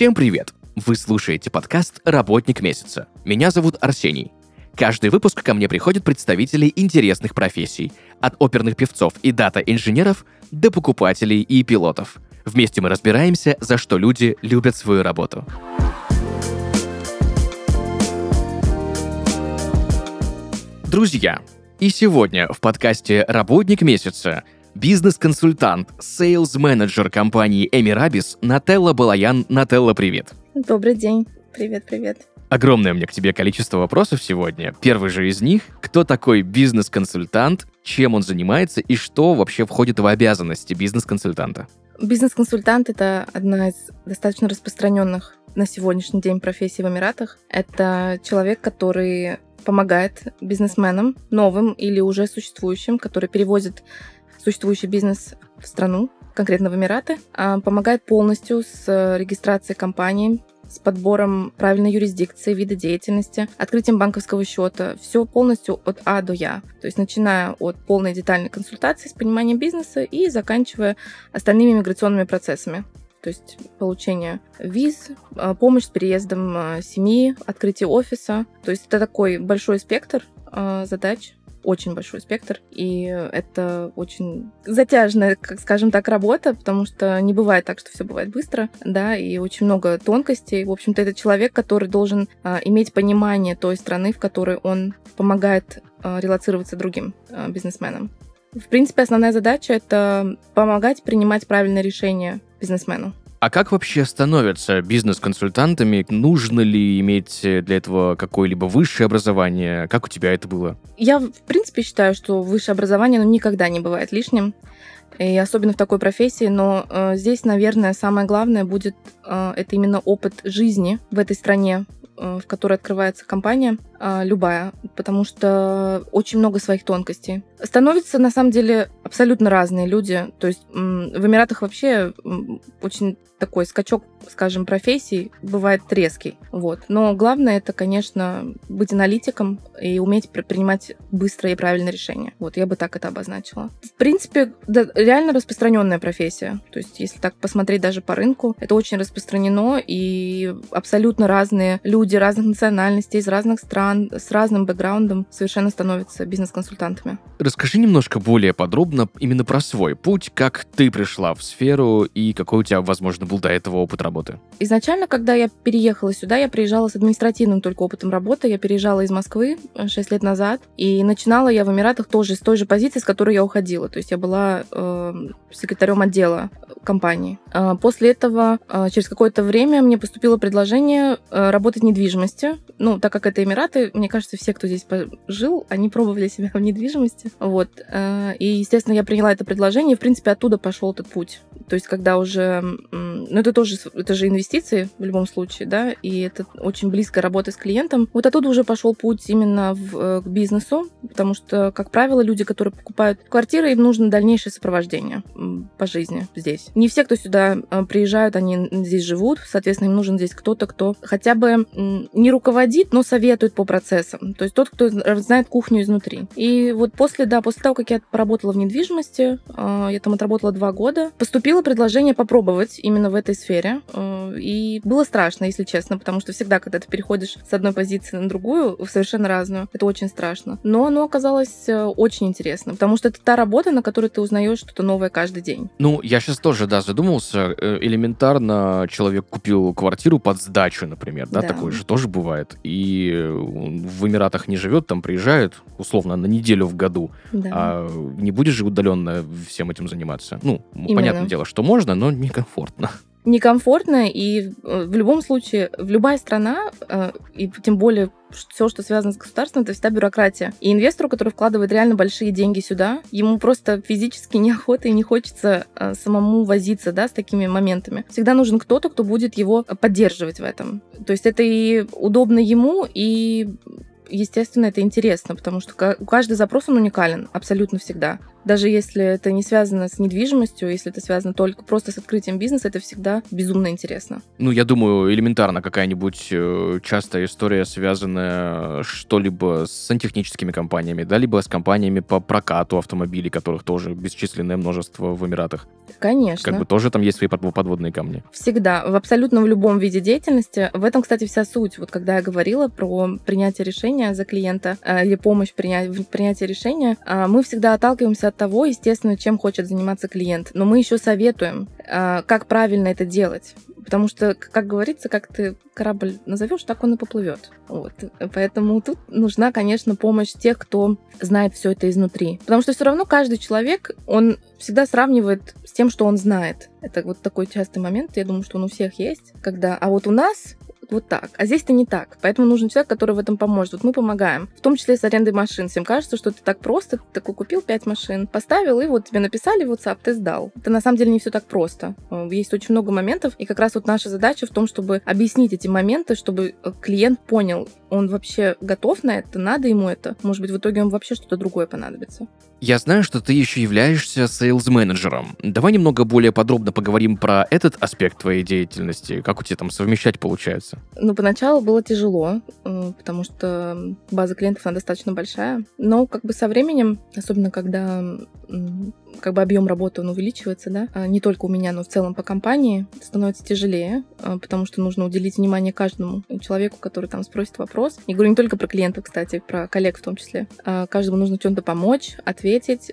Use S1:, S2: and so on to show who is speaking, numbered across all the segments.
S1: Всем привет! Вы слушаете подкаст «Работник месяца». Меня зовут Арсений. Каждый выпуск ко мне приходят представители интересных профессий, от оперных певцов и data-инженеров до покупателей и пилотов. Вместе мы разбираемся, за что люди любят свою работу. Друзья, и сегодня в подкасте «Работник месяца» бизнес-консультант, sales-менеджер компании Emirabiz Нателла Балаян. Нателла, привет.
S2: Добрый день. Привет, привет.
S1: Огромное мне к тебе количество вопросов сегодня. Первый же из них — кто такой бизнес-консультант, чем он занимается и что вообще входит в обязанности бизнес-консультанта?
S2: Бизнес-консультант — это одна из достаточно распространенных на сегодняшний день профессий в Эмиратах. Это человек, который помогает бизнесменам, новым или уже существующим, который перевозит существующий бизнес в страну, конкретно в Эмираты, а помогает полностью с э, регистрацией компании, с подбором правильной юрисдикции, вида деятельности, открытием банковского счета. Все полностью от А до Я. То есть начиная от полной детальной консультации с пониманием бизнеса и заканчивая остальными миграционными процессами то есть получение виз, а, помощь с переездом а, семьи, открытие офиса. То есть это такой большой спектр а, задач, очень большой спектр, и это очень затяжная, как скажем так, работа, потому что не бывает так, что все бывает быстро, да, и очень много тонкостей. В общем-то, это человек, который должен а, иметь понимание той страны, в которой он помогает а, релацироваться другим а, бизнесменам. В принципе, основная задача — это помогать принимать правильные решения бизнесмену.
S1: А как вообще становятся бизнес-консультантами? Нужно ли иметь для этого какое-либо высшее образование? Как у тебя это было?
S2: Я, в принципе, считаю, что высшее образование ну, никогда не бывает лишним. И особенно в такой профессии, но э, здесь, наверное, самое главное будет э, это именно опыт жизни в этой стране, Э, в которой открывается компания, любая, потому что очень много своих тонкостей. Становятся, на самом деле, абсолютно разные люди. То есть в Эмиратах вообще очень такой скачок, скажем, профессий бывает резкий. Вот. Но главное это, конечно, быть аналитиком и уметь принимать быстрые и правильные решения. Вот, я бы так это обозначила. В принципе, да, реально распространенная профессия. То есть, если так посмотреть даже по рынку, это очень распространено, и абсолютно разные люди разных национальностей, из разных стран, с разным бэкграундом совершенно становятся бизнес-консультантами.
S1: Расскажи немножко более подробно именно про свой путь, как ты пришла в сферу и какой у тебя, возможно, был до этого опыт работы?
S2: Изначально, когда я переехала сюда, я приезжала с административным только опытом работы. Я переезжала из Москвы 6 лет назад. И начинала я в Эмиратах тоже с той же позиции, с которой я уходила. То есть я была э, секретарем отдела компании. Э, после этого, э, через какое-то время, мне поступило предложение э, работать в недвижимости. Ну, так как это Эмираты, мне кажется, все, кто здесь жил, они пробовали себя в недвижимости. Вот. Э, и, естественно, я приняла это предложение, и, в принципе, оттуда пошел этот путь. То есть, когда уже но это тоже, это же инвестиции в любом случае, да, и это очень близкая работа с клиентом. Вот оттуда уже пошел путь именно в, э, к бизнесу, потому что, как правило, люди, которые покупают квартиры, им нужно дальнейшее сопровождение по жизни здесь. Не все, кто сюда э, приезжают, они здесь живут, соответственно, им нужен здесь кто-то, кто хотя бы не руководит, но советует по процессам. То есть тот, кто знает кухню изнутри. И вот после, да, после того, как я поработала в недвижимости, э, я там отработала два года, поступило предложение попробовать именно в этой сфере. Э, и было страшно, если честно, потому что всегда, когда ты переходишь с одной позиции на другую, в совершенно разную, это очень страшно. Но оно оказалось э, очень интересно, потому что это та работа, на которой ты узнаешь что-то новое каждый день.
S1: Ну, я сейчас тоже, да, задумался. Э, элементарно человек купил квартиру под сдачу, например, да, да. такое же тоже бывает. И в Эмиратах не живет, там приезжает, условно, на неделю в году. Да. А не будешь же удаленно всем этим заниматься. Ну, Именно. понятное дело, что можно, но некомфортно
S2: некомфортно, и э, в любом случае, в любая страна, э, и тем более все, что связано с государством, это всегда бюрократия. И инвестору, который вкладывает реально большие деньги сюда, ему просто физически неохота и не хочется э, самому возиться, да, с такими моментами. Всегда нужен кто-то, кто будет его поддерживать в этом. То есть это и удобно ему, и естественно, это интересно, потому что каждый запрос, он уникален абсолютно всегда. Даже если это не связано с недвижимостью, если это связано только просто с открытием бизнеса, это всегда безумно интересно.
S1: Ну, я думаю, элементарно какая-нибудь э, частая история, связанная что-либо с сантехническими компаниями, да, либо с компаниями по прокату автомобилей, которых тоже бесчисленное множество в Эмиратах.
S2: Конечно.
S1: Как бы тоже там есть свои подводные камни.
S2: Всегда. В абсолютно в любом виде деятельности. В этом, кстати, вся суть. Вот когда я говорила про принятие решения за клиента э, или помощь в принятии решения, э, мы всегда отталкиваемся от того, естественно, чем хочет заниматься клиент. Но мы еще советуем, э, как правильно это делать. Потому что, как говорится, как ты корабль назовешь, так он и поплывет. Вот. Поэтому тут нужна, конечно, помощь тех, кто знает все это изнутри. Потому что все равно каждый человек, он всегда сравнивает с тем, что он знает. Это вот такой частый момент, я думаю, что он у всех есть, когда, а вот у нас вот так. А здесь это не так. Поэтому нужен человек, который в этом поможет. Вот мы помогаем. В том числе с арендой машин. Всем кажется, что это так просто. Ты такой купил 5 машин, поставил, и вот тебе написали в WhatsApp, ты сдал. Это на самом деле не все так просто. Э, есть очень много моментов, и как раз вот наша задача в том, чтобы объяснить эти моменты, чтобы э, клиент понял, он вообще готов на это, надо ему это. Может быть, в итоге он вообще что-то другое понадобится.
S1: Я знаю, что ты еще являешься сейлс-менеджером. Давай немного более подробно поговорим про этот аспект твоей деятельности. Как у тебя там совмещать получается?
S2: Ну, поначалу было тяжело, потому что база клиентов, она достаточно большая. Но как бы со временем, особенно когда как бы объем работы он увеличивается, да, а не только у меня, но в целом по компании, становится тяжелее, а, потому что нужно уделить внимание каждому человеку, который там спросит вопрос. Я говорю не только про клиентов, кстати, про коллег в том числе. А, каждому нужно чем-то помочь, ответить,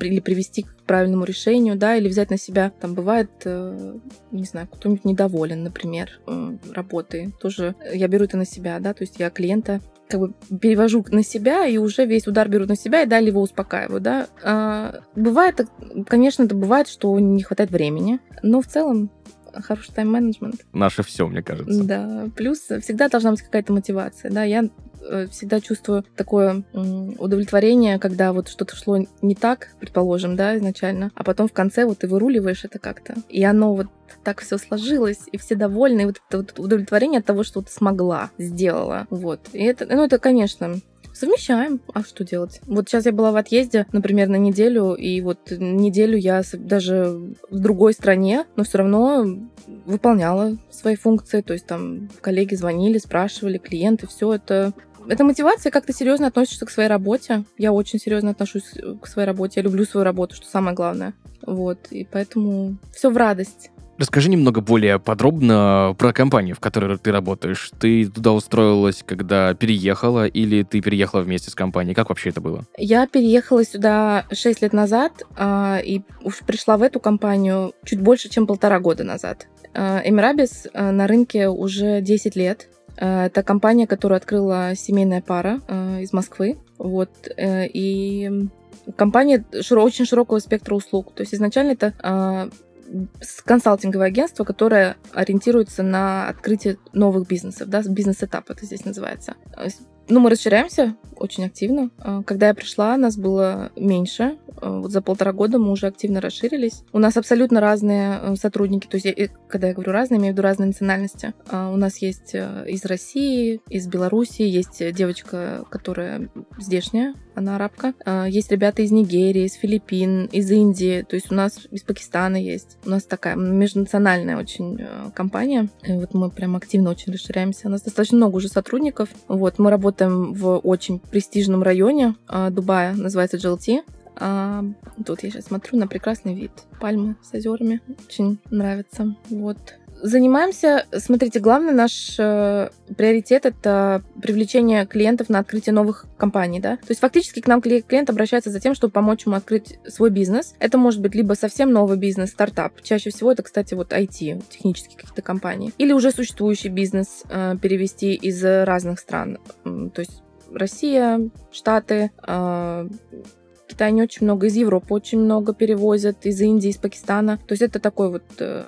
S2: или привести к правильному решению, да, или взять на себя. Там бывает, э, не знаю, кто-нибудь недоволен, например, э, работой. Тоже я беру это на себя, да, то есть я клиента как бы перевожу на себя и уже весь удар беру на себя и далее его успокаиваю, да. А, бывает, конечно, это бывает, что не хватает времени, но в целом хороший тайм-менеджмент.
S1: Наше все, мне кажется.
S2: Да, плюс всегда должна быть какая-то мотивация, да, я Э, всегда чувствую такое удовлетворение, когда вот что-то шло не так, предположим, да, изначально, а потом в конце вот ты выруливаешь это как-то. И оно вот так все сложилось, и все довольны, и вот это вот удовлетворение от того, что ты смогла, сделала. Вот. И это, ну, это, конечно, Совмещаем. А что делать? Вот сейчас я была в отъезде, например, на неделю, и вот неделю я даже в другой стране, но все равно выполняла свои функции. То есть там коллеги звонили, спрашивали, клиенты, все это это мотивация, как ты серьезно относишься к своей работе. Я очень серьезно отношусь к своей работе. Я люблю свою работу, что самое главное. Вот. И поэтому все в радость.
S1: Расскажи немного более подробно про компанию, в которой ты работаешь. Ты туда устроилась, когда переехала, или ты переехала вместе с компанией? Как вообще это было?
S2: Я переехала сюда 6 лет назад а, и уж пришла в эту компанию чуть больше, чем полтора года назад. А, Эмирабис а, на рынке уже 10 лет. Это компания, которую открыла семейная пара из Москвы. Вот. Э, и компания очень широкого спектра услуг. То есть изначально это консалтинговое агентство, которое ориентируется на открытие новых бизнесов, да, бизнес-этап это здесь называется. Ну, мы расширяемся очень активно. А, когда я пришла, нас было меньше. А, вот за полтора года мы уже активно расширились. У нас абсолютно разные э, сотрудники. То есть, я, когда я говорю разные, имею в виду разные национальности. А, у нас есть э, из России, из Белоруссии, есть девочка, которая здешняя, она арабка. Есть ребята из Нигерии, из Филиппин, из Индии. То есть у нас из Пакистана есть. У нас такая межнациональная очень э, компания. И вот мы прям активно очень расширяемся. У нас достаточно много уже сотрудников. Вот, мы работаем работаем в очень престижном районе а, Дубая, называется GLT. А, тут я сейчас смотрю на прекрасный вид. Пальмы с озерами. Очень нравится. Вот. Занимаемся, смотрите, главный наш э, приоритет это привлечение клиентов на открытие новых компаний, да. То есть фактически к нам клиент обращается за тем, чтобы помочь ему открыть свой бизнес. Это может быть либо совсем новый бизнес, стартап. Чаще всего это, кстати, вот IT, технические какие-то компании. Или уже существующий бизнес э, перевести из разных стран. То есть Россия, Штаты, э, Китай не очень много, из Европы очень много перевозят, из Индии, из Пакистана. То есть это такой вот э,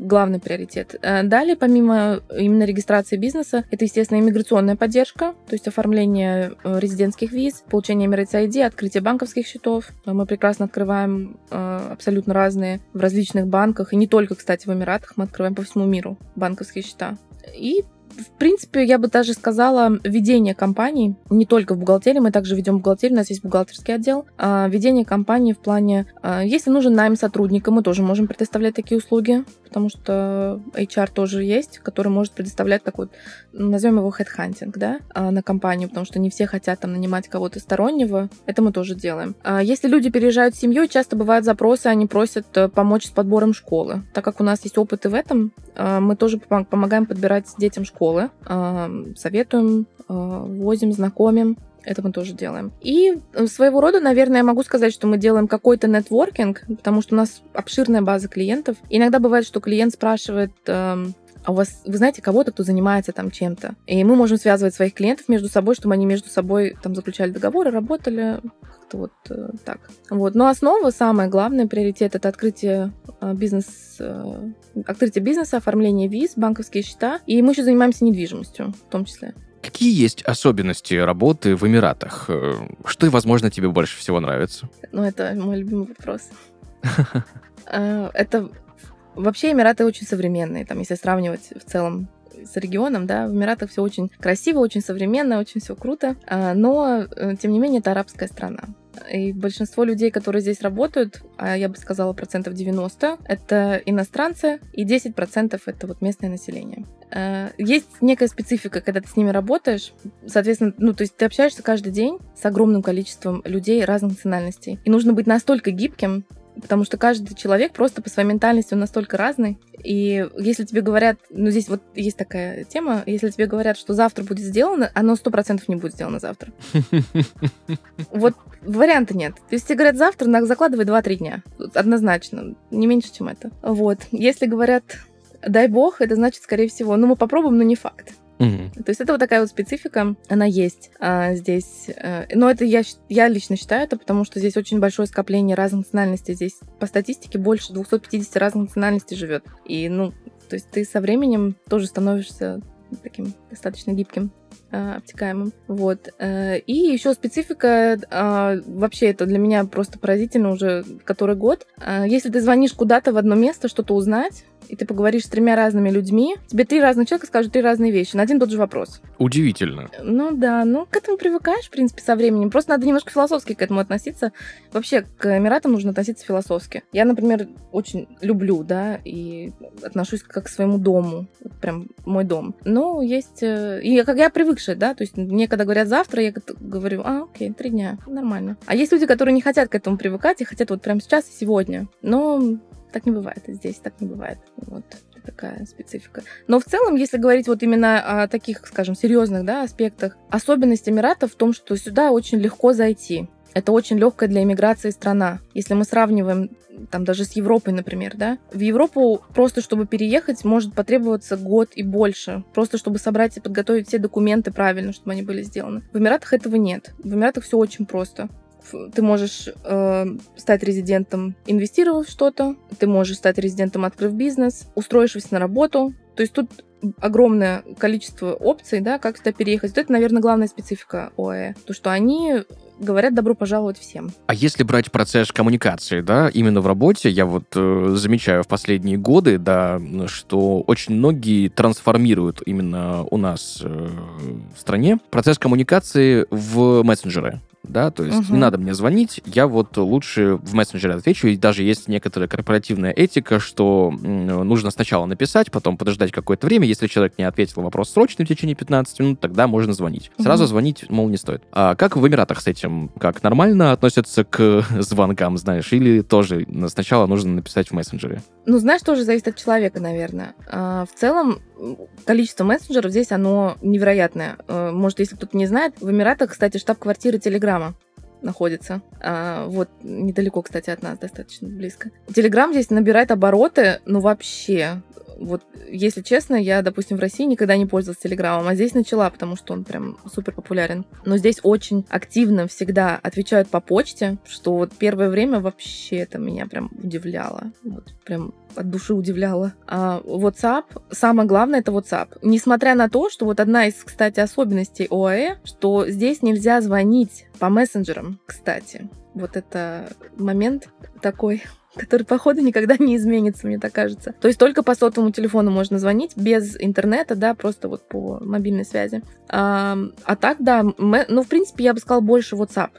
S2: главный приоритет. Э, далее, помимо именно регистрации бизнеса, это, естественно, иммиграционная поддержка, то есть оформление э, резидентских виз, получение Emirates ID, открытие банковских счетов. Мы прекрасно открываем абсолютно разные в различных банках, и не только, кстати, в Эмиратах, мы открываем по всему миру банковские счета. И в принципе, я бы даже сказала, ведение компании, не только в бухгалтерии, мы также ведем бухгалтерию, у нас есть бухгалтерский отдел, а ведение компании в плане, а, если нужен найм сотрудника, мы тоже можем предоставлять такие услуги, потому что HR тоже есть, который может предоставлять такой, назовем его headhunting, да, а, на компанию, потому что не все хотят там нанимать кого-то стороннего, это мы тоже делаем. А если люди переезжают с семьей, часто бывают запросы, они просят э, помочь с подбором школы. Так как у нас есть опыт и в этом, а, мы тоже помогаем подбирать детям школы, советуем, возим, знакомим. Это мы тоже делаем. И э, своего рода, наверное, я могу сказать, что мы делаем какой-то нетворкинг, потому что у нас обширная база клиентов. Иногда бывает, что клиент спрашивает, эм, а у вас, вы знаете кого-то, кто занимается там чем-то. И мы можем связывать своих клиентов между собой, чтобы они между собой там заключали договоры, работали, как-то вот э, так. Вот. Но основа, самое главное, приоритет, это открытие э, бизнес, э, открытие бизнеса, оформление виз, банковские счета. И мы еще занимаемся недвижимостью в том числе.
S1: Какие есть особенности работы в Эмиратах? Э, что, возможно, тебе больше всего нравится?
S2: Ну, это мой любимый вопрос. Э, это вообще Эмираты очень современные, там, если сравнивать в целом с регионом, да, в Эмиратах все очень красиво, очень современно, очень все круто, а, но, э, тем не менее, это арабская страна. И большинство людей, которые здесь работают, а я бы сказала процентов 90, это иностранцы, и 10 процентов это вот местное население. Э, есть некая специфика, когда ты с ними работаешь. Соответственно, ну, то есть ты общаешься каждый день с огромным количеством людей разных национальностей. И нужно быть настолько гибким, потому что каждый человек просто по своей ментальности он настолько разный. И если тебе говорят, ну здесь вот есть такая тема, если тебе говорят, что завтра будет сделано, оно сто процентов не будет сделано завтра. Вот варианта нет. То есть тебе говорят завтра, закладывай 2-3 дня. Однозначно. Не меньше, чем это. Вот. Если говорят дай бог, это значит, скорее всего, ну мы попробуем, но не факт. Угу. То есть это вот такая вот специфика, она есть а, здесь. А, но это я, я лично считаю это, потому что здесь очень большое скопление разных национальностей. Здесь по статистике больше 250 разных национальностей живет. И, ну, то есть ты со временем тоже становишься таким достаточно гибким а, обтекаемым. Вот. Э, и еще специфика, а, вообще это для меня просто поразительно уже который год. Если ты звонишь куда-то в одно место, что-то узнать, и ты поговоришь с тремя разными людьми, тебе три разных человека скажут три разные вещи на один и тот же вопрос.
S1: Удивительно.
S2: Ну да, ну к этому привыкаешь, в принципе, со временем. Просто надо немножко философски к этому относиться. Вообще, к Эмиратам нужно относиться философски. Я, например, очень люблю, да, и отношусь как к своему дому. Прям мой дом. Но есть... Э, и как я привыкшая, да, то есть мне когда говорят завтра, я говорю, а, окей, три дня, нормально. А есть люди, которые не хотят к этому привыкать и хотят вот прямо сейчас и сегодня. Но так не бывает. Здесь так не бывает. Вот такая специфика. Но в целом, если говорить вот именно о таких, скажем, серьезных да, аспектах, особенность Эмиратов в том, что сюда очень легко зайти. Это очень легкая для иммиграции страна. Если мы сравниваем там даже с Европой, например, да, в Европу просто чтобы переехать может потребоваться год и больше, просто чтобы собрать и подготовить все документы правильно, чтобы они были сделаны. В Эмиратах этого нет. В Эмиратах все очень просто ты можешь э, стать резидентом, инвестировав что-то, ты можешь стать резидентом, открыв бизнес, устроившись на работу. То есть тут огромное количество опций, да, как сюда переехать. Вот это, наверное, главная специфика ОАЭ. То, что они говорят добро пожаловать всем.
S1: А если брать процесс коммуникации, да, именно в работе, я вот э, замечаю в последние годы, да, что очень многие трансформируют именно у нас э, в стране процесс коммуникации в мессенджеры да, то есть угу. не надо мне звонить, я вот лучше в мессенджере отвечу, и даже есть некоторая корпоративная этика, что нужно сначала написать, потом подождать какое-то время, если человек не ответил вопрос срочно в течение 15 минут, тогда можно звонить. Сразу угу. звонить, мол, не стоит. А как в Эмиратах с этим? Как нормально относятся к звонкам, знаешь, или тоже сначала нужно написать в мессенджере?
S2: Ну, знаешь, тоже зависит от человека, наверное. А, в целом, количество мессенджеров здесь, оно невероятное. А, может, если кто-то не знает, в Эмиратах, кстати, штаб-квартира Телеграма находится. А, вот недалеко, кстати, от нас, достаточно близко. Телеграм здесь набирает обороты, ну вообще. Вот, если честно, я, допустим, в России никогда не пользовалась Телеграмом, а здесь начала, потому что он прям супер популярен. Но здесь очень активно всегда отвечают по почте, что вот первое время вообще это меня прям удивляло. Вот прям от души удивляло. А WhatsApp, самое главное, это WhatsApp. Несмотря на то, что вот одна из, кстати, особенностей ОАЭ, что здесь нельзя звонить по мессенджерам, кстати. Вот это момент такой который, походу, никогда не изменится, мне так кажется. То есть только по сотовому телефону можно звонить, без интернета, да, просто вот по мобильной связи. А, а так, да, мы, ну, в принципе, я бы сказала, больше WhatsApp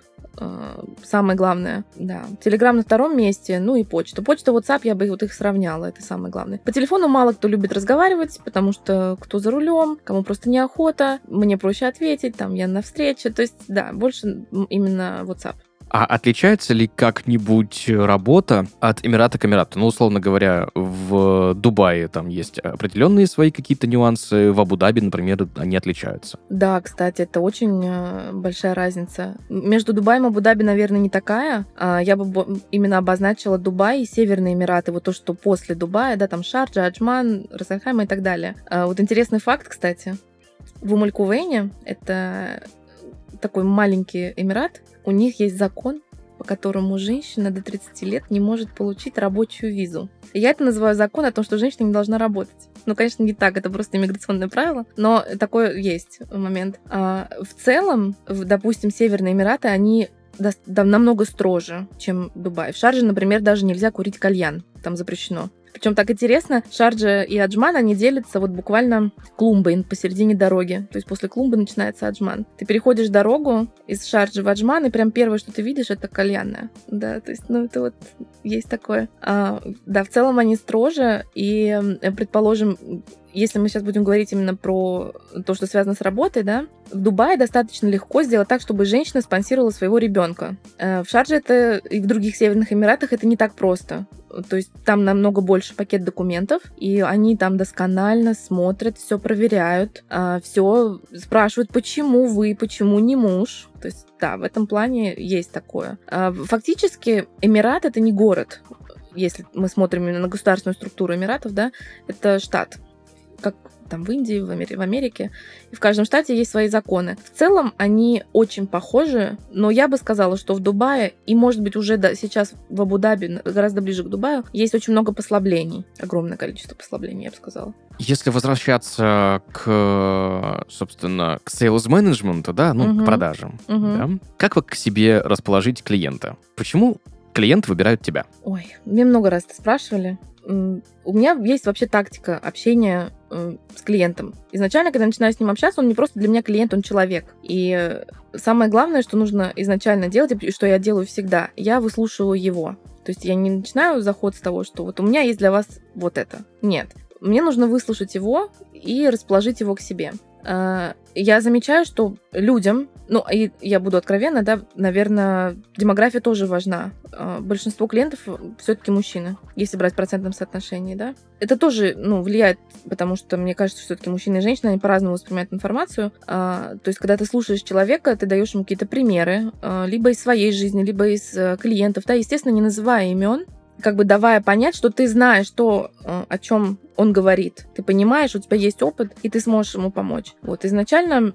S2: самое главное, да. Телеграм на втором месте, ну и почта. Почта, WhatsApp, я бы вот их сравняла, это самое главное. По телефону мало кто любит разговаривать, потому что кто за рулем, кому просто неохота, мне проще ответить, там, я на встрече, то есть, да, больше именно WhatsApp.
S1: А отличается ли как-нибудь работа от Эмирата к Эмирату? Ну, условно говоря, в Дубае там есть определенные свои какие-то нюансы, в Абу-Даби, например, они отличаются.
S2: Да, кстати, это очень э, большая разница. Между Дубаем и Абу-Даби, наверное, не такая. А, я бы именно обозначила Дубай и Северные Эмираты, вот то, что после Дубая, да, там Шарджа, Аджман, Расахайма и так далее. А, вот интересный факт, кстати. В Умалькувейне, это такой маленький эмират, у них есть закон, по которому женщина до 30 лет не может получить рабочую визу. Я это называю закон о том, что женщина не должна работать. Ну, конечно, не так, это просто иммиграционное правило, но такой есть момент. А в целом, допустим, Северные Эмираты, они намного строже, чем Дубай. В Шарже, например, даже нельзя курить кальян. Там запрещено. Причем так интересно, Шарджа и Аджман, они делятся вот буквально клумбой посередине дороги. То есть после клумбы начинается Аджман. Ты переходишь дорогу из Шарджи в Аджман, и прям первое, что ты видишь, это кальянная. Да, то есть, ну, это вот есть такое. А, да, в целом они строже, и, предположим, если мы сейчас будем говорить именно про то, что связано с работой, да, в Дубае достаточно легко сделать так, чтобы женщина спонсировала своего ребенка. Э, в Шарже это и в других Северных Эмиратах это не так просто. То есть там намного больше пакет документов, и они там досконально смотрят, все проверяют, а, все спрашивают, почему вы, почему не муж. То есть, да, в этом плане есть такое. А, фактически, Эмират это не город. Если мы смотрим именно на государственную структуру Эмиратов, да, это штат как там в Индии, в, Амери- в Америке. И в каждом штате есть свои законы. В целом они очень похожи, но я бы сказала, что в Дубае, и может быть уже да, сейчас в Абу-Даби, гораздо ближе к Дубаю, есть очень много послаблений. Огромное количество послаблений, я бы сказала.
S1: Если возвращаться к, собственно, к sales менеджменту, да, ну, угу. к продажам, угу. да, как вы к себе расположить клиента? Почему клиент выбирает тебя?
S2: Ой, мне много раз это спрашивали. У меня есть вообще тактика общения э, с клиентом. Изначально, когда я начинаю с ним общаться, он не просто для меня клиент, он человек. И самое главное, что нужно изначально делать, и что я делаю всегда, я выслушиваю его. То есть я не начинаю заход с того, что вот у меня есть для вас вот это. Нет. Мне нужно выслушать его и расположить его к себе. А, я замечаю, что людям, ну, и я буду откровенна, да, наверное, демография тоже важна. А, большинство клиентов все-таки мужчины, если брать в процентном соотношении, да. Это тоже, ну, влияет, потому что мне кажется, что все-таки мужчины и женщины, они по-разному воспринимают информацию. А, то есть, когда ты слушаешь человека, ты даешь ему какие-то примеры, либо из своей жизни, либо из э, клиентов, да, естественно, не называя имен, как бы давая понять, что ты знаешь то, э, о чем он говорит. Ты понимаешь, у тебя есть опыт, и ты сможешь ему помочь. Вот изначально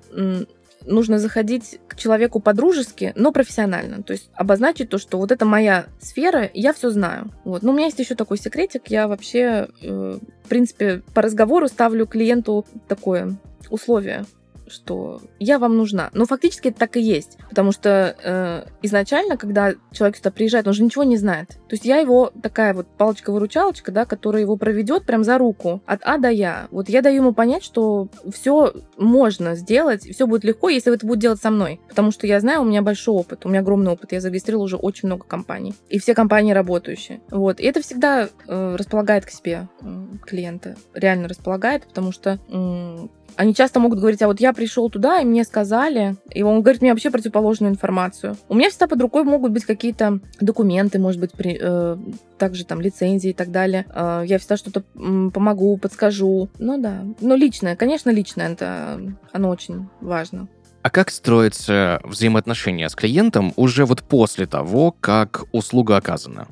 S2: нужно заходить к человеку по-дружески, но профессионально. То есть обозначить то, что вот это моя сфера, я все знаю. Вот. Но у меня есть еще такой секретик. Я вообще, э, в принципе, по разговору ставлю клиенту такое условие что я вам нужна. Но фактически это так и есть. Потому что э, изначально, когда человек сюда приезжает, он же ничего не знает. То есть я его такая вот палочка-выручалочка, да, которая его проведет прям за руку от А до Я. Вот я даю ему понять, что все можно сделать, все будет легко, если это будет делать со мной. Потому что я знаю, у меня большой опыт, у меня огромный опыт. Я зарегистрировала уже очень много компаний. И все компании работающие. Вот. И это всегда э, располагает к себе э, клиента. Реально располагает, потому что э, они часто могут говорить, а вот я пришел туда, и мне сказали, и он говорит мне вообще противоположную информацию. У меня всегда под рукой могут быть какие-то документы, может быть, при, э, также там лицензии и так далее. Э, я всегда что-то помогу, подскажу. Ну да. Но личное, конечно, личное, это оно очень важно.
S1: А как строятся взаимоотношения с клиентом уже вот после того, как услуга оказана?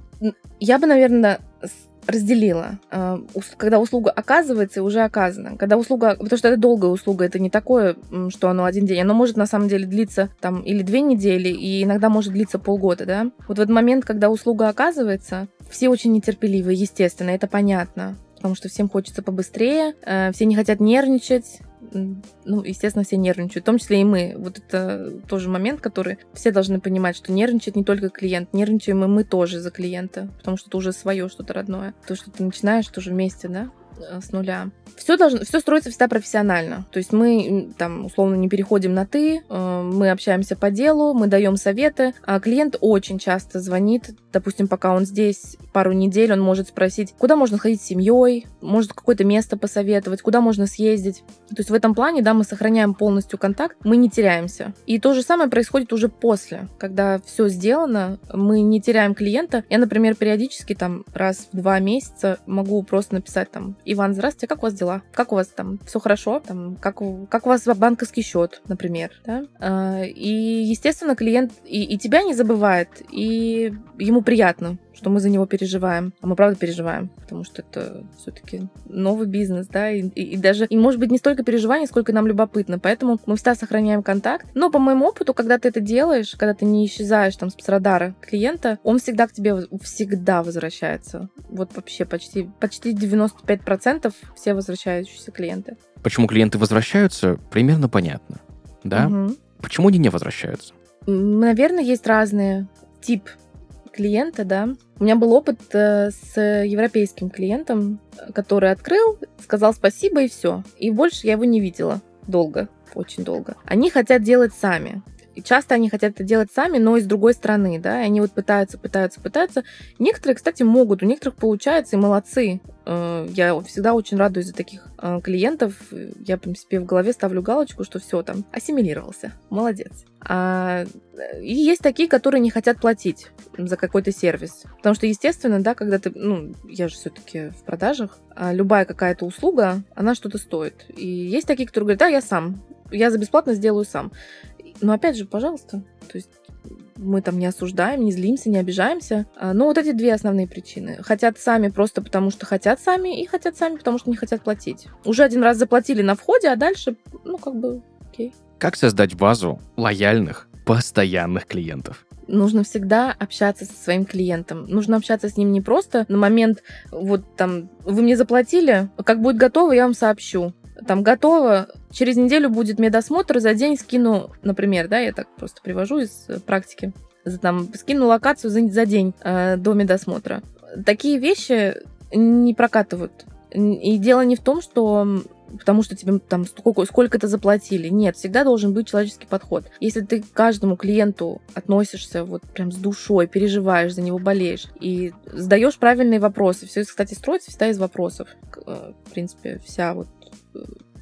S2: Я бы, наверное, разделила. А, когда услуга оказывается уже оказана. Когда услуга, потому что это долгая услуга, это не такое, что оно один день. Оно может на самом деле длиться там или две недели, и иногда может длиться полгода, да. Вот в этот момент, когда услуга оказывается, все очень нетерпеливы, естественно, это понятно потому что всем хочется побыстрее, э, все не хотят нервничать, ну, естественно, все нервничают, в том числе и мы. Вот это тоже момент, который все должны понимать, что нервничает не только клиент, нервничаем и мы тоже за клиента, потому что это уже свое что-то родное. То, что ты начинаешь тоже вместе, да, с нуля. Все должно, все строится всегда профессионально. То есть мы там условно не переходим на ты, э, мы общаемся по делу, мы даем советы. А клиент очень часто звонит, допустим, пока он здесь пару недель, он может спросить, куда можно ходить с семьей, может какое-то место посоветовать, куда можно съездить. То есть в этом плане, да, мы сохраняем полностью контакт, мы не теряемся. И то же самое происходит уже после, когда все сделано, мы не теряем клиента. Я, например, периодически там раз в два месяца могу просто написать там Иван, здравствуйте, как у вас дела? Как у вас там все хорошо? Там, как, как у вас банковский счет, например? Да? А, и, естественно, клиент и, и тебя не забывает, и ему приятно, что мы за него переживаем. А мы правда переживаем, потому что это все-таки новый бизнес, да, и, и, и даже, и может быть не столько переживаний, сколько нам любопытно. Поэтому мы всегда сохраняем контакт. Но по моему опыту, когда ты это делаешь, когда ты не исчезаешь там с радара клиента, он всегда к тебе всегда возвращается. Вот вообще почти, почти 95% все возвращающиеся клиенты.
S1: Почему клиенты возвращаются, примерно понятно. Да? Угу. Почему они не возвращаются?
S2: Наверное, есть разные тип клиента, да. У меня был опыт э, с европейским клиентом, который открыл, сказал спасибо и все. И больше я его не видела долго, очень долго. Они хотят делать сами. И часто они хотят это делать сами, но и с другой стороны, да, и они вот пытаются, пытаются, пытаются. Некоторые, кстати, могут, у некоторых получается, и молодцы. Э, я всегда очень радуюсь за таких э, клиентов. Я, в принципе, в голове ставлю галочку, что все там, ассимилировался, молодец. А, и есть такие, которые не хотят платить за какой-то сервис. Потому что, естественно, да, когда ты, ну, я же все-таки в продажах, а любая какая-то услуга, она что-то стоит. И есть такие, которые говорят, да, я сам, я за бесплатно сделаю сам. Но опять же, пожалуйста, то есть мы там не осуждаем, не злимся, не обижаемся. А, но вот эти две основные причины. Хотят сами просто потому, что хотят сами, и хотят сами, потому что не хотят платить. Уже один раз заплатили на входе, а дальше, ну, как бы, окей.
S1: Как создать базу лояльных, постоянных клиентов?
S2: нужно всегда общаться со своим клиентом. Нужно общаться с ним не просто на момент, вот там, вы мне заплатили, как будет готово, я вам сообщу там готово, через неделю будет медосмотр, за день скину, например, да, я так просто привожу из э, практики, там скину локацию за, за день э, до медосмотра. Такие вещи не прокатывают. И дело не в том, что потому что тебе там сколько, сколько-то заплатили. Нет, всегда должен быть человеческий подход. Если ты к каждому клиенту относишься вот прям с душой, переживаешь за него, болеешь и задаешь правильные вопросы. Все, кстати, строится всегда из вопросов. Э, в принципе, вся вот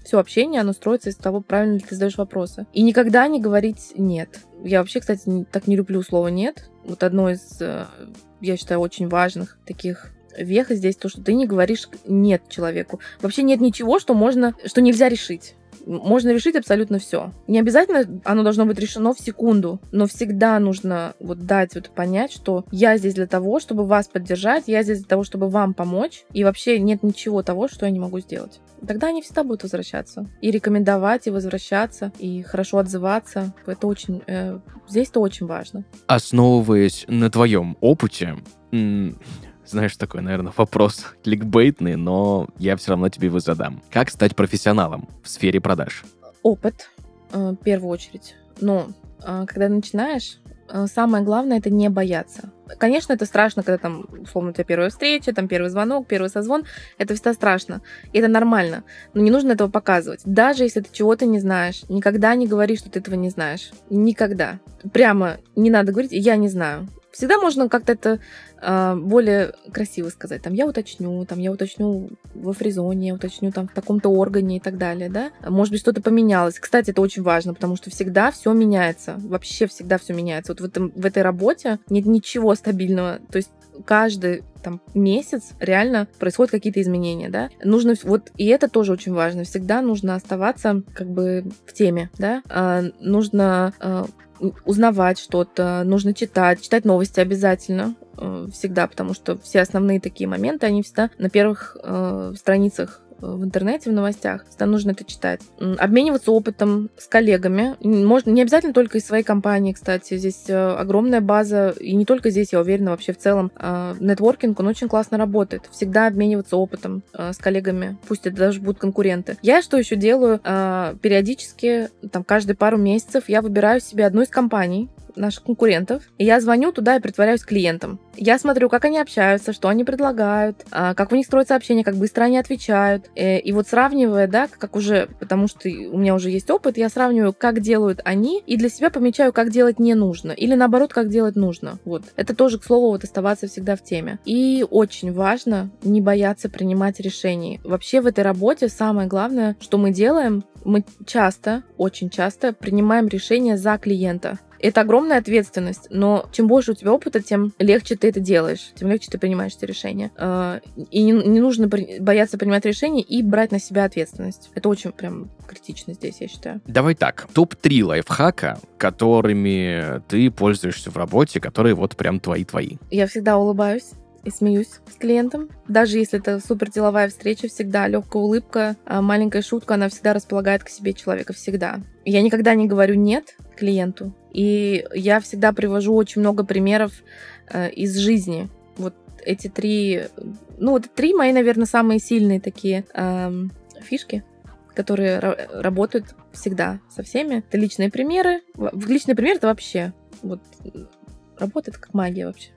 S2: все общение, оно строится из того, правильно ли ты задаешь вопросы. И никогда не говорить «нет». Я вообще, кстати, так не люблю слово «нет». Вот одно из, э, я считаю, очень важных таких веха здесь то, что ты не говоришь нет человеку. Вообще нет ничего, что можно, что нельзя решить можно решить абсолютно все. Не обязательно оно должно быть решено в секунду, но всегда нужно вот дать вот понять, что я здесь для того, чтобы вас поддержать, я здесь для того, чтобы вам помочь, и вообще нет ничего того, что я не могу сделать. Тогда они всегда будут возвращаться. И рекомендовать, и возвращаться, и хорошо отзываться. Это очень... Э, здесь это очень важно.
S1: Основываясь на твоем опыте, знаешь, такой, наверное, вопрос кликбейтный, но я все равно тебе его задам. Как стать профессионалом в сфере продаж?
S2: Опыт, э, в первую очередь. Но э, когда начинаешь, э, самое главное это не бояться. Конечно, это страшно, когда там, условно, у тебя первая встреча, там первый звонок, первый созвон. Это всегда страшно. И это нормально. Но не нужно этого показывать. Даже если ты чего-то не знаешь, никогда не говори, что ты этого не знаешь. Никогда. Прямо не надо говорить, я не знаю. Всегда можно как-то это э, более красиво сказать. Там я уточню, там я уточню во фризоне, я уточню там в таком-то органе и так далее, да. Может быть, что-то поменялось. Кстати, это очень важно, потому что всегда все меняется. Вообще всегда все меняется. Вот в, этом, в этой работе нет ничего стабильного. То есть каждый там месяц реально происходят какие-то изменения, да. Нужно вот и это тоже очень важно. Всегда нужно оставаться как бы в теме, да. А, нужно а, узнавать что-то, нужно читать, читать новости обязательно э, всегда, потому что все основные такие моменты, они всегда на первых э, страницах в интернете, в новостях. Там нужно это читать. Обмениваться опытом с коллегами. Можно не обязательно только из своей компании, кстати. Здесь э, огромная база, и не только здесь, я уверена, вообще в целом. Э, нетворкинг, он очень классно работает. Всегда обмениваться опытом с коллегами. Пусть это даже будут конкуренты. Я что еще делаю? Периодически, там, каждые пару месяцев я выбираю себе одну из компаний, наших конкурентов, и я звоню туда и притворяюсь клиентом. Я смотрю, как они общаются, что они предлагают, а, как у них строятся общения, как быстро они отвечают. Э, и вот сравнивая, да, как уже, потому что у меня уже есть опыт, я сравниваю, как делают они, и для себя помечаю, как делать не нужно. Или наоборот, как делать нужно. Вот. Это тоже, к слову, вот оставаться всегда в теме. И очень важно не бояться принимать решений. Вообще в этой работе самое главное, что мы делаем, мы часто, очень часто принимаем решения за клиента. Это огромная ответственность, но чем больше у тебя опыта, тем легче ты это делаешь, тем легче ты принимаешь эти решения. А, и не, не нужно бояться принимать решения и брать на себя ответственность. Это очень прям критично здесь, я считаю.
S1: Давай так. Топ-3 лайфхака, которыми ты пользуешься в работе, которые вот прям твои-твои.
S2: Я всегда улыбаюсь и смеюсь с клиентом. Даже если это супер деловая встреча, всегда легкая улыбка, а маленькая шутка, она всегда располагает к себе человека, всегда. Я никогда не говорю «нет» клиенту, и я всегда привожу очень много примеров э, из жизни. Вот эти три, ну вот три мои, наверное, самые сильные такие э, фишки, которые работают всегда со всеми. Это личные примеры. Личный пример это вообще вот работает как магия вообще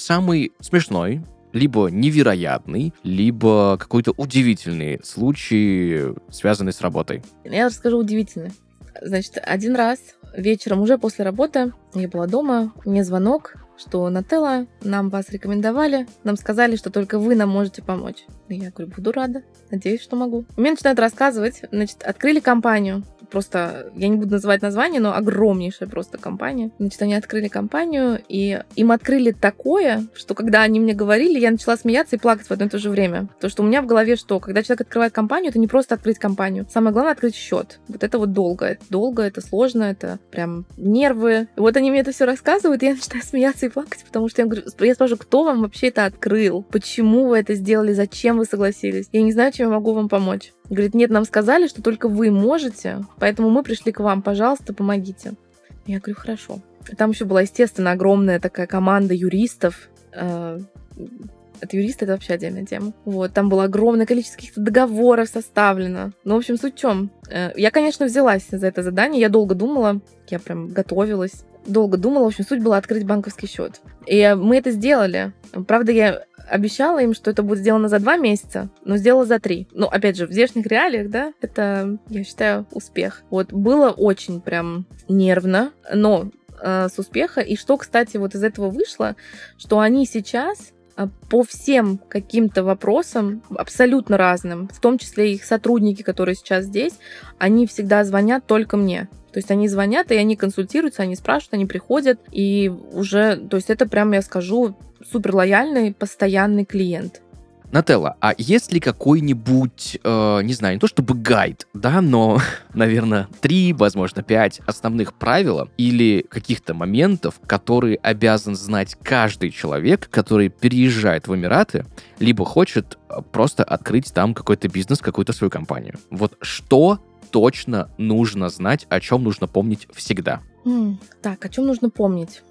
S1: самый смешной, либо невероятный, либо какой-то удивительный случай, связанный с работой?
S2: Я расскажу удивительный. Значит, один раз вечером уже после работы. Я была дома, мне звонок, что Нателла, нам вас рекомендовали, нам сказали, что только вы нам можете помочь. Я говорю, буду рада, надеюсь, что могу. Мне начинают рассказывать, значит, открыли компанию, просто, я не буду называть название, но огромнейшая просто компания. Значит, они открыли компанию, и им открыли такое, что когда они мне говорили, я начала смеяться и плакать в одно и то же время. То, что у меня в голове что, когда человек открывает компанию, это не просто открыть компанию. Самое главное открыть счет. Вот это вот долго. Это долго, это сложно, это прям нервы. И вот они мне это все рассказывают, и я начинаю смеяться и плакать, потому что я говорю, я спрашиваю, кто вам вообще это открыл? Почему вы это сделали? Зачем вы согласились? Я не знаю, чем я могу вам помочь. Говорит, нет, нам сказали, что только вы можете, поэтому мы пришли к вам, пожалуйста, помогите. Я говорю, хорошо. Там еще была, естественно, огромная такая команда юристов. Это юристы, это вообще отдельная тема. Вот, там было огромное количество каких-то договоров составлено. Ну, в общем, суть в чем? Э, я, конечно, взялась за это задание, я долго думала, я прям готовилась долго думала. В общем, суть была открыть банковский счет. И мы это сделали. Правда, я обещала им, что это будет сделано за два месяца, но сделала за три. Ну, опять же, в здешних реалиях, да, это, я считаю, успех. Вот, было очень прям нервно, но э, с успеха. И что, кстати, вот из этого вышло, что они сейчас по всем каким-то вопросам, абсолютно разным, в том числе их сотрудники, которые сейчас здесь, они всегда звонят только мне. То есть они звонят, и они консультируются, они спрашивают, они приходят, и уже, то есть это прям, я скажу, супер лояльный, постоянный клиент.
S1: Нателла, а есть ли какой-нибудь, э, не знаю, не то чтобы гайд, да, но, наверное, три, возможно, пять основных правил или каких-то моментов, которые обязан знать каждый человек, который переезжает в Эмираты, либо хочет э, просто открыть там какой-то бизнес, какую-то свою компанию. Вот что точно нужно знать, о чем нужно помнить всегда?
S2: Mm, так, о чем нужно помнить?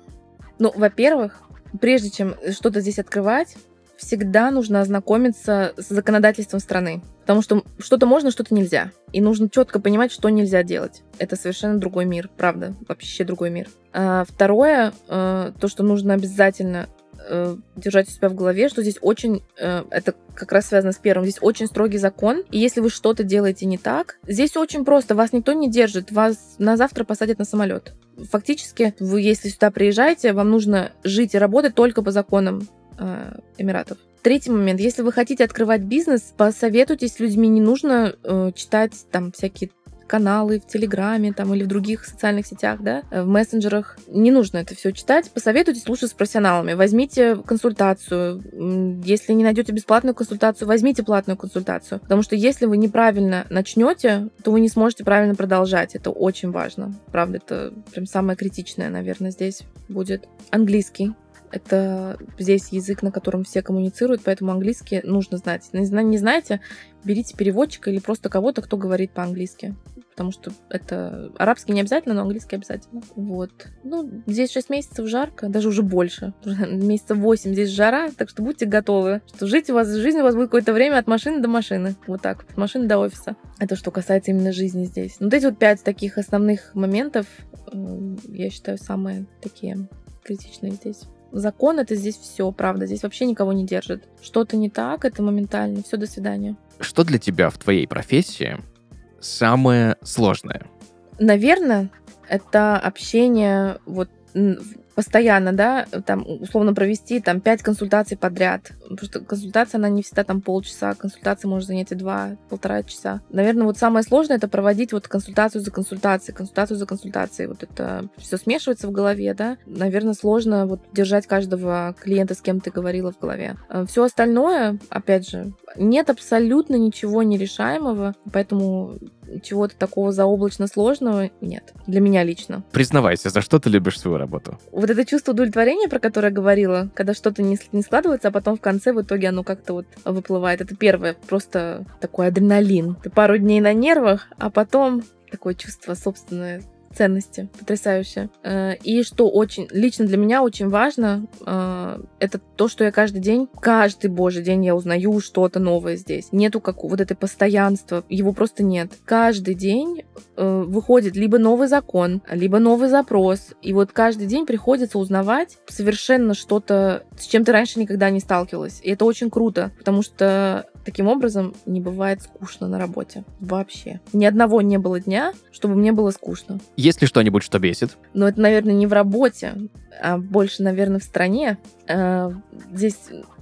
S2: Ну, во-первых, прежде чем что-то здесь открывать, всегда нужно ознакомиться с законодательством страны. Потому что что-то можно, что-то нельзя. И нужно четко понимать, что нельзя делать. Это совершенно другой мир, правда, вообще другой мир. А второе, э, то, что нужно обязательно э, держать у себя в голове, что здесь очень, э, это как раз связано с первым, здесь очень строгий закон, и если вы что-то делаете не так, здесь очень просто, вас никто не держит, вас на завтра посадят на самолет. Фактически, вы, если сюда приезжаете, вам нужно жить и работать только по законам э, Эмиратов. Третий момент. Если вы хотите открывать бизнес, посоветуйтесь с людьми. Не нужно э, читать там всякие каналы в Телеграме там, или в других социальных сетях, да, в мессенджерах. Не нужно это все читать. Посоветуйтесь лучше с профессионалами. Возьмите консультацию. Если не найдете бесплатную консультацию, возьмите платную консультацию. Потому что если вы неправильно начнете, то вы не сможете правильно продолжать. Это очень важно. Правда, это прям самое критичное, наверное, здесь будет. Английский Это здесь язык, на котором все коммуницируют, поэтому английский нужно знать. Не, знаете, берите переводчика или просто кого-то, кто говорит по-английски. Потому что это арабский не обязательно, но английский обязательно. Вот. Ну, здесь 6 месяцев жарко, даже уже больше. Месяцев 8 здесь жара, так что будьте готовы, что жить у вас, жизнь у вас будет какое-то время от машины до машины. Вот так, от машины до офиса. Это что касается именно жизни здесь. Ну, вот эти вот пять таких основных моментов, я считаю, самые такие критичные здесь. Закон это здесь все, правда. Здесь вообще никого не держит. Что-то не так, это моментально. Все, до свидания.
S1: Что для тебя в твоей профессии самое сложное?
S2: Наверное, это общение вот постоянно, да, там, условно провести там пять консультаций подряд. Потому что консультация, она не всегда там полчаса, консультация может занять и два, полтора часа. Наверное, вот самое сложное это проводить вот консультацию за консультацией, консультацию за консультацией. Вот это все смешивается в голове, да. Наверное, сложно вот держать каждого клиента, с кем ты говорила в голове. Э, все остальное, опять же, нет абсолютно ничего нерешаемого, поэтому чего-то такого заоблачно сложного нет. Для меня лично.
S1: Признавайся, за что ты любишь свою работу?
S2: Вот это чувство удовлетворения, про которое я говорила, когда что-то не, не складывается, а потом в конце в итоге оно как-то вот выплывает. Это первое, просто такой адреналин. Ты пару дней на нервах, а потом такое чувство собственное ценности. Потрясающе. Э, и что очень, лично для меня очень важно, э, это то, что я каждый день, каждый божий день я узнаю что-то новое здесь. Нету как вот этой постоянства, его просто нет. Каждый день э, выходит либо новый закон, либо новый запрос. И вот каждый день приходится узнавать совершенно что-то, с чем ты раньше никогда не сталкивалась. И это очень круто, потому что Таким образом, не бывает скучно на работе. Вообще. Ни одного не было дня, чтобы мне было скучно.
S1: Есть ли что-нибудь, что бесит?
S2: Но это, наверное, не в работе, а больше, наверное, в стране. А, здесь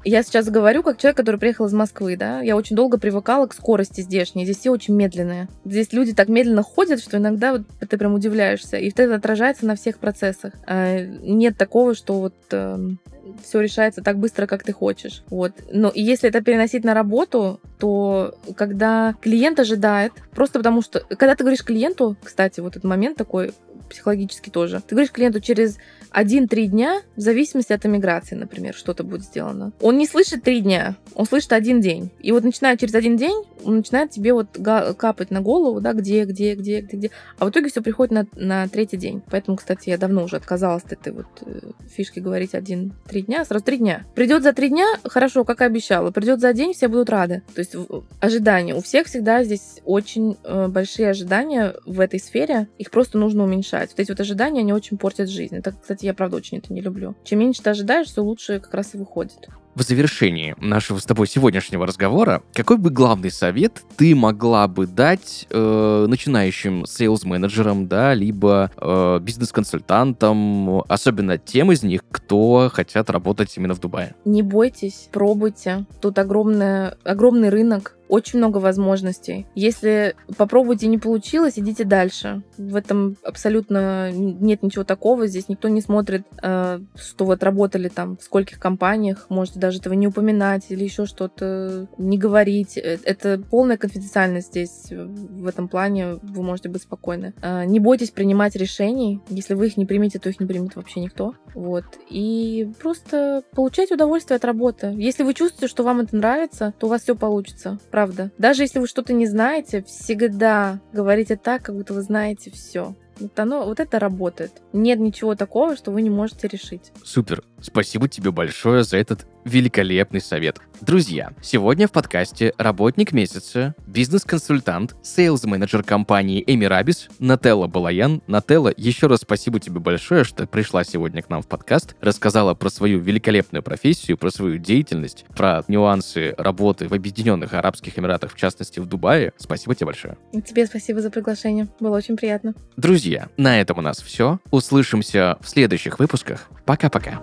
S2: я сейчас говорю как человек, который приехал из Москвы, да, я очень долго привыкала к скорости здешней. Здесь все очень медленные. Здесь люди так медленно ходят, что иногда вот ты прям удивляешься. И это отражается на всех процессах. А, нет такого, что вот эм, все решается так быстро, как ты хочешь. Вот. Но если это переносить на работу, то когда клиент ожидает, просто потому что, когда ты говоришь клиенту, кстати, вот этот момент такой психологически тоже, ты говоришь клиенту через 1-3 дня, в зависимости от эмиграции, например, что-то будет сделано. Он не слышит 3 дня, он слышит один день. И вот начиная через один день, он начинает тебе вот капать на голову, да, где, где, где, где, где. А в итоге все приходит на, на третий день. Поэтому, кстати, я давно уже отказалась от этой вот э, фишки говорить один-три дня, сразу три дня. Придет за три дня, хорошо, как и обещала. Придет за день, все будут рады. То есть ожидания. У всех всегда здесь очень э, большие ожидания в этой сфере. Их просто нужно уменьшать. Вот эти вот ожидания, они очень портят жизнь. Это, кстати, я правда очень это не люблю. Чем меньше ты ожидаешь, все лучше как раз и выходит.
S1: В завершении нашего с тобой сегодняшнего разговора, какой бы главный совет ты могла бы дать э, начинающим sales-менеджерам, да, либо э, бизнес-консультантам, особенно тем из них, кто хотят работать именно в Дубае?
S2: Не бойтесь, пробуйте. Тут огромный огромный рынок, очень много возможностей. Если попробуйте не получилось, идите дальше. В этом абсолютно нет ничего такого. Здесь никто не смотрит, э, что вот работали там в скольких компаниях. Можете даже этого не упоминать или еще что-то не говорить. Э, это полная конфиденциальность здесь. В этом плане вы можете быть спокойны. Э, не бойтесь принимать решений. Если вы их не примете, то их не примет вообще никто. Вот. И просто получать удовольствие от работы. Если вы чувствуете, что вам это нравится, то у вас все получится правда. Даже если вы что-то не знаете, всегда говорите так, как будто вы знаете все. Вот, оно, вот это работает. Нет ничего такого, что вы не можете решить.
S1: Супер. Спасибо тебе большое за этот великолепный совет. Друзья, сегодня в подкасте работник месяца, бизнес-консультант, sales-менеджер компании Emirabiz Нателла Балаян. Нателла, еще раз спасибо тебе большое, что пришла сегодня к нам в подкаст, рассказала про свою великолепную профессию, про свою деятельность, про нюансы работы в Объединенных Арабских Эмиратах, в частности в Дубае. Спасибо тебе большое.
S2: тебе спасибо за приглашение. Было очень приятно.
S1: Друзья, на этом у нас все. Услышимся в следующих выпусках. Пока-пока.